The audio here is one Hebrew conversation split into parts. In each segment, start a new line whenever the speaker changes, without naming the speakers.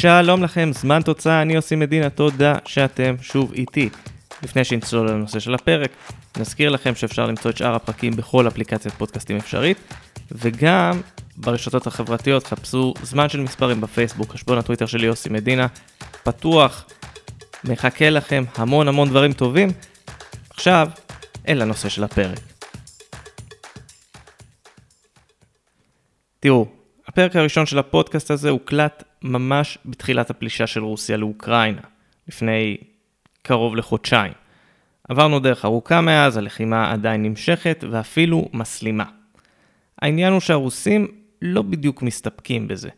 שלום לכם, זמן תוצאה, אני עושים מדינה, תודה שאתם שוב איתי. לפני שנצלול לנושא של הפרק, נזכיר לכם שאפשר למצוא את שאר הפרקים בכל אפליקציית פודקאסטים אפשרית, וגם ברשתות החברתיות חפשו זמן של מספרים בפייסבוק, חשבון הטוויטר שלי יוסי מדינה, פתוח, מחכה לכם המון המון דברים טובים. עכשיו, אל הנושא של הפרק. תראו, הפרק הראשון של הפודקאסט הזה הוקלט ממש בתחילת הפלישה של רוסיה לאוקראינה, לפני קרוב לחודשיים. עברנו דרך ארוכה מאז, הלחימה עדיין נמשכת ואפילו מסלימה. העניין הוא שהרוסים לא בדיוק מסתפקים בזה.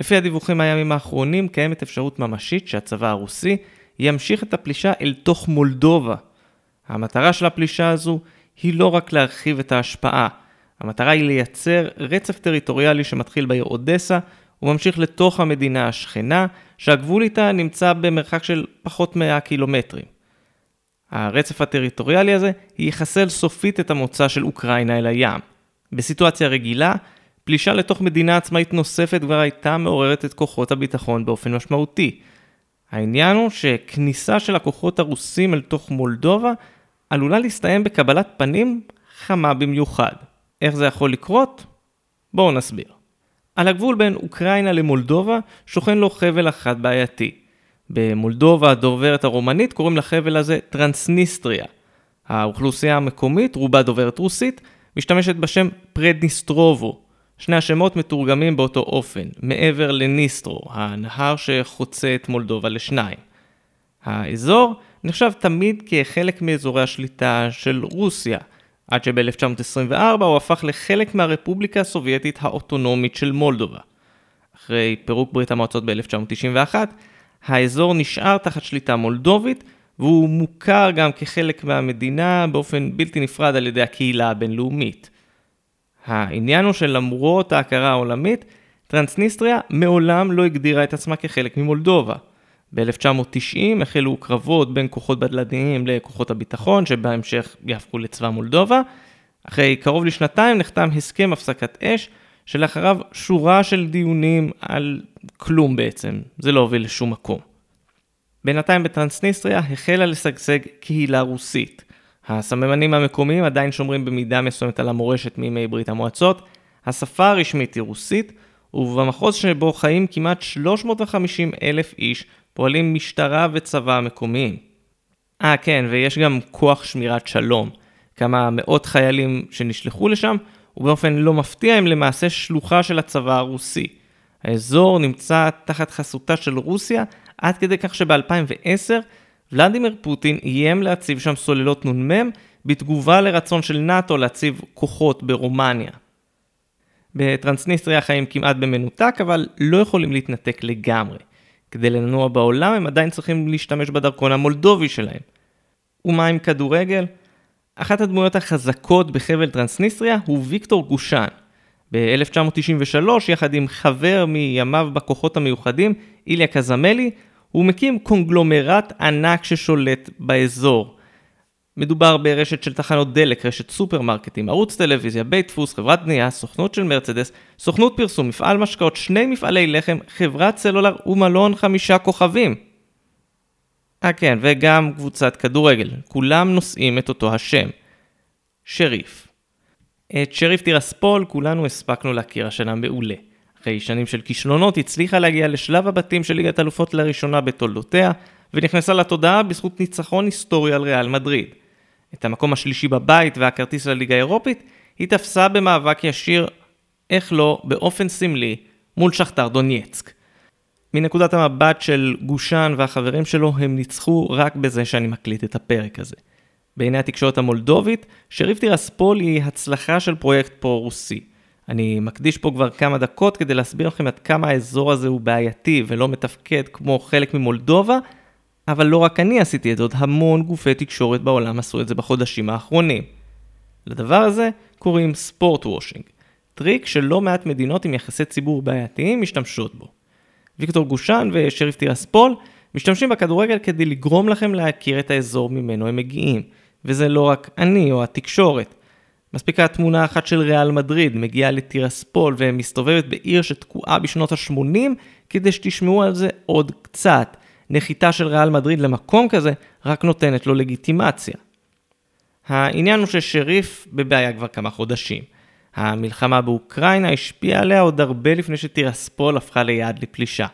לפי הדיווחים מהימים האחרונים קיימת אפשרות ממשית שהצבא הרוסי ימשיך את הפלישה אל תוך מולדובה. המטרה של הפלישה הזו היא לא רק להרחיב את ההשפעה, המטרה היא לייצר רצף טריטוריאלי שמתחיל בעיר אודסה וממשיך לתוך המדינה השכנה, שהגבול איתה נמצא במרחק של פחות 100 קילומטרים. הרצף הטריטוריאלי הזה יחסל סופית את המוצא של אוקראינה אל הים. בסיטואציה רגילה, פלישה לתוך מדינה עצמאית נוספת כבר הייתה מעוררת את כוחות הביטחון באופן משמעותי. העניין הוא שכניסה של הכוחות הרוסים אל תוך מולדובה עלולה להסתיים בקבלת פנים חמה במיוחד. איך זה יכול לקרות? בואו נסביר. על הגבול בין אוקראינה למולדובה שוכן לו חבל אחד בעייתי. במולדובה הדוברת הרומנית קוראים לחבל הזה טרנסניסטריה. האוכלוסייה המקומית, רובה דוברת רוסית, משתמשת בשם פרדניסטרובו. שני השמות מתורגמים באותו אופן, מעבר לניסטרו, הנהר שחוצה את מולדובה לשניים. האזור נחשב תמיד כחלק מאזורי השליטה של רוסיה, עד שב-1924 הוא הפך לחלק מהרפובליקה הסובייטית האוטונומית של מולדובה. אחרי פירוק ברית המועצות ב-1991, האזור נשאר תחת שליטה מולדובית, והוא מוכר גם כחלק מהמדינה באופן בלתי נפרד על ידי הקהילה הבינלאומית. העניין הוא שלמרות ההכרה העולמית, טרנסניסטריה מעולם לא הגדירה את עצמה כחלק ממולדובה. ב-1990 החלו קרבות בין כוחות בדלניים לכוחות הביטחון, שבהמשך יהפכו לצבא מולדובה. אחרי קרוב לשנתיים נחתם הסכם הפסקת אש, שלאחריו שורה של דיונים על כלום בעצם, זה לא הוביל לשום מקום. בינתיים בטרנסניסטריה החלה לשגשג קהילה רוסית. הסממנים המקומיים עדיין שומרים במידה מסוימת על המורשת מימי ברית המועצות, השפה הרשמית היא רוסית, ובמחוז שבו חיים כמעט 350 אלף איש פועלים משטרה וצבא מקומיים. אה כן, ויש גם כוח שמירת שלום. כמה מאות חיילים שנשלחו לשם, ובאופן לא מפתיע הם למעשה שלוחה של הצבא הרוסי. האזור נמצא תחת חסותה של רוסיה, עד כדי כך שב-2010 ולדימיר פוטין איים להציב שם סוללות נ"מ בתגובה לרצון של נאט"ו להציב כוחות ברומניה. בטרנסניסטריה חיים כמעט במנותק, אבל לא יכולים להתנתק לגמרי. כדי לנוע בעולם הם עדיין צריכים להשתמש בדרכון המולדובי שלהם. ומה עם כדורגל? אחת הדמויות החזקות בחבל טרנסניסטריה הוא ויקטור גושן. ב-1993, יחד עם חבר מימיו בכוחות המיוחדים, איליה קזמלי, הוא מקים קונגלומרט ענק ששולט באזור. מדובר ברשת של תחנות דלק, רשת סופרמרקטים, ערוץ טלוויזיה, בית דפוס, חברת בנייה, סוכנות של מרצדס, סוכנות פרסום, מפעל משקאות, שני מפעלי לחם, חברת סלולר ומלון חמישה כוכבים. אה כן, וגם קבוצת כדורגל, כולם נושאים את אותו השם. שריף. את שריף טירספול כולנו הספקנו להכיר השנה מעולה. אחרי שנים של כישלונות הצליחה להגיע לשלב הבתים של ליגת אלופות לראשונה בתולדותיה, ונכנסה לתודעה בזכות ניצחון היסטורי על ריאל מדריד. את המקום השלישי בבית והכרטיס לליגה האירופית, היא תפסה במאבק ישיר, איך לא, באופן סמלי, מול שכתר דונייצק. מנקודת המבט של גושן והחברים שלו, הם ניצחו רק בזה שאני מקליט את הפרק הזה. בעיני התקשורת המולדובית, שריף טירספול היא הצלחה של פרויקט פרו-רוסי. אני מקדיש פה כבר כמה דקות כדי להסביר לכם עד כמה האזור הזה הוא בעייתי ולא מתפקד כמו חלק ממולדובה, אבל לא רק אני עשיתי את זאת, המון גופי תקשורת בעולם עשו את זה בחודשים האחרונים. לדבר הזה קוראים sport washing, טריק שלא מעט מדינות עם יחסי ציבור בעייתיים משתמשות בו. ויקטור גושן ושריף טירספול משתמשים בכדורגל כדי לגרום לכם להכיר את האזור ממנו הם מגיעים, וזה לא רק אני או התקשורת. מספיקה תמונה אחת של ריאל מדריד מגיעה לטירספול ומסתובבת בעיר שתקועה בשנות ה-80 כדי שתשמעו על זה עוד קצת. נחיתה של ריאל מדריד למקום כזה רק נותנת לו לגיטימציה. העניין הוא ששריף בבעיה כבר כמה חודשים. המלחמה באוקראינה השפיעה עליה עוד הרבה לפני שטירספול הפכה ליעד לפלישה.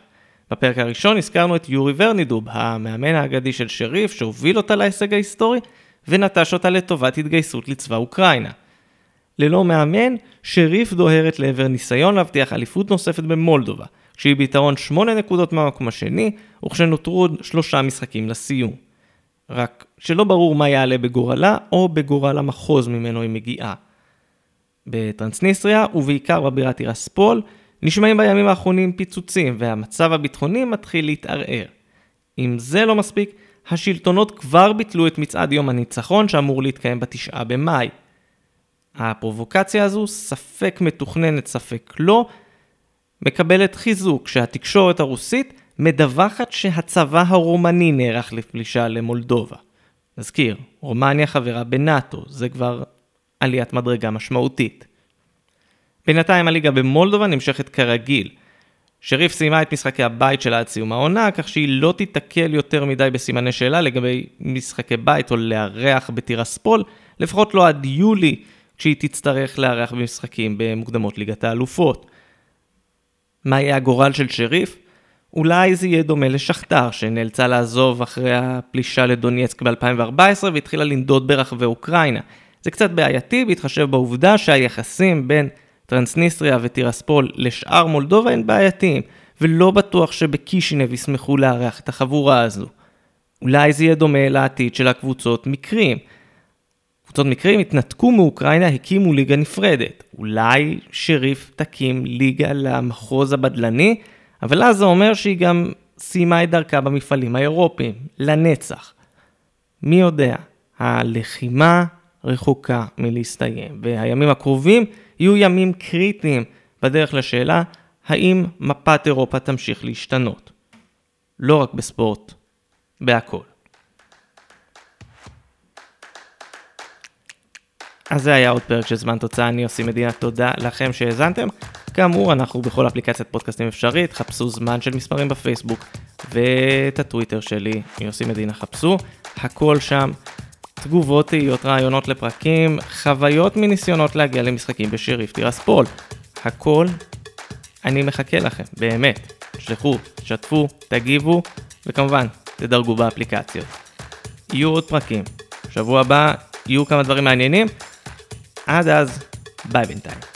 בפרק הראשון הזכרנו את יורי ורנידוב, המאמן האגדי של שריף, שהוביל אותה להישג ההיסטורי, ונטש אותה לטובת התגייסות לצבא אוקראינה. ללא מאמן, שריף דוהרת לעבר ניסיון להבטיח אליפות נוספת במולדובה, כשהיא ביתרון 8 נקודות מהמקום השני, וכשנותרו עוד שלושה משחקים לסיום. רק שלא ברור מה יעלה בגורלה, או בגורל המחוז ממנו היא מגיעה. בטרנסניסטריה, ובעיקר בבירת טירספול, נשמעים בימים האחרונים פיצוצים, והמצב הביטחוני מתחיל להתערער. אם זה לא מספיק, השלטונות כבר ביטלו את מצעד יום הניצחון שאמור להתקיים בתשעה במאי. הפרובוקציה הזו, ספק מתוכננת, ספק לא, מקבלת חיזוק שהתקשורת הרוסית מדווחת שהצבא הרומני נערך לפלישה למולדובה. נזכיר, רומניה חברה בנאט"ו, זה כבר עליית מדרגה משמעותית. בינתיים הליגה במולדובה נמשכת כרגיל. שריף סיימה את משחקי הבית שלה עד סיום העונה, כך שהיא לא תיתקל יותר מדי בסימני שאלה לגבי משחקי בית או לארח בטירספול, לפחות לא עד יולי, כשהיא תצטרך לארח במשחקים במוקדמות ליגת האלופות. מה יהיה הגורל של שריף? אולי זה יהיה דומה לשכתר, שנאלצה לעזוב אחרי הפלישה לדונייצק ב-2014 והתחילה לנדוד ברחבי אוקראינה. זה קצת בעייתי בהתחשב בעובדה שהיחסים בין טרנסניסטריה וטירספול לשאר מולדובה הם בעייתיים, ולא בטוח שבקישינב ישמחו לארח את החבורה הזו. אולי זה יהיה דומה לעתיד של הקבוצות מקרים. קבוצות מקרים התנתקו מאוקראינה, הקימו ליגה נפרדת. אולי שריף תקים ליגה למחוז הבדלני, אבל אז זה אומר שהיא גם סיימה את דרכה במפעלים האירופיים, לנצח. מי יודע, הלחימה רחוקה מלהסתיים, והימים הקרובים יהיו ימים קריטיים בדרך לשאלה האם מפת אירופה תמשיך להשתנות. לא רק בספורט, בהכל. אז זה היה עוד פרק של זמן תוצאה, אני עושה מדינה, תודה לכם שהאזנתם. כאמור, אנחנו בכל אפליקציית פודקאסטים אפשרית, חפשו זמן של מספרים בפייסבוק, ואת הטוויטר שלי, יוסי מדינה, חפשו, הכל שם. תגובות, תהיות, רעיונות לפרקים, חוויות מניסיונות להגיע למשחקים בשריף טירספול. הכל, אני מחכה לכם, באמת. תשלחו, תשתפו, תגיבו, וכמובן, תדרגו באפליקציות. יהיו עוד פרקים. שבוע הבא יהיו כמה דברים מעניינים. עד אז, ביי בינתיים.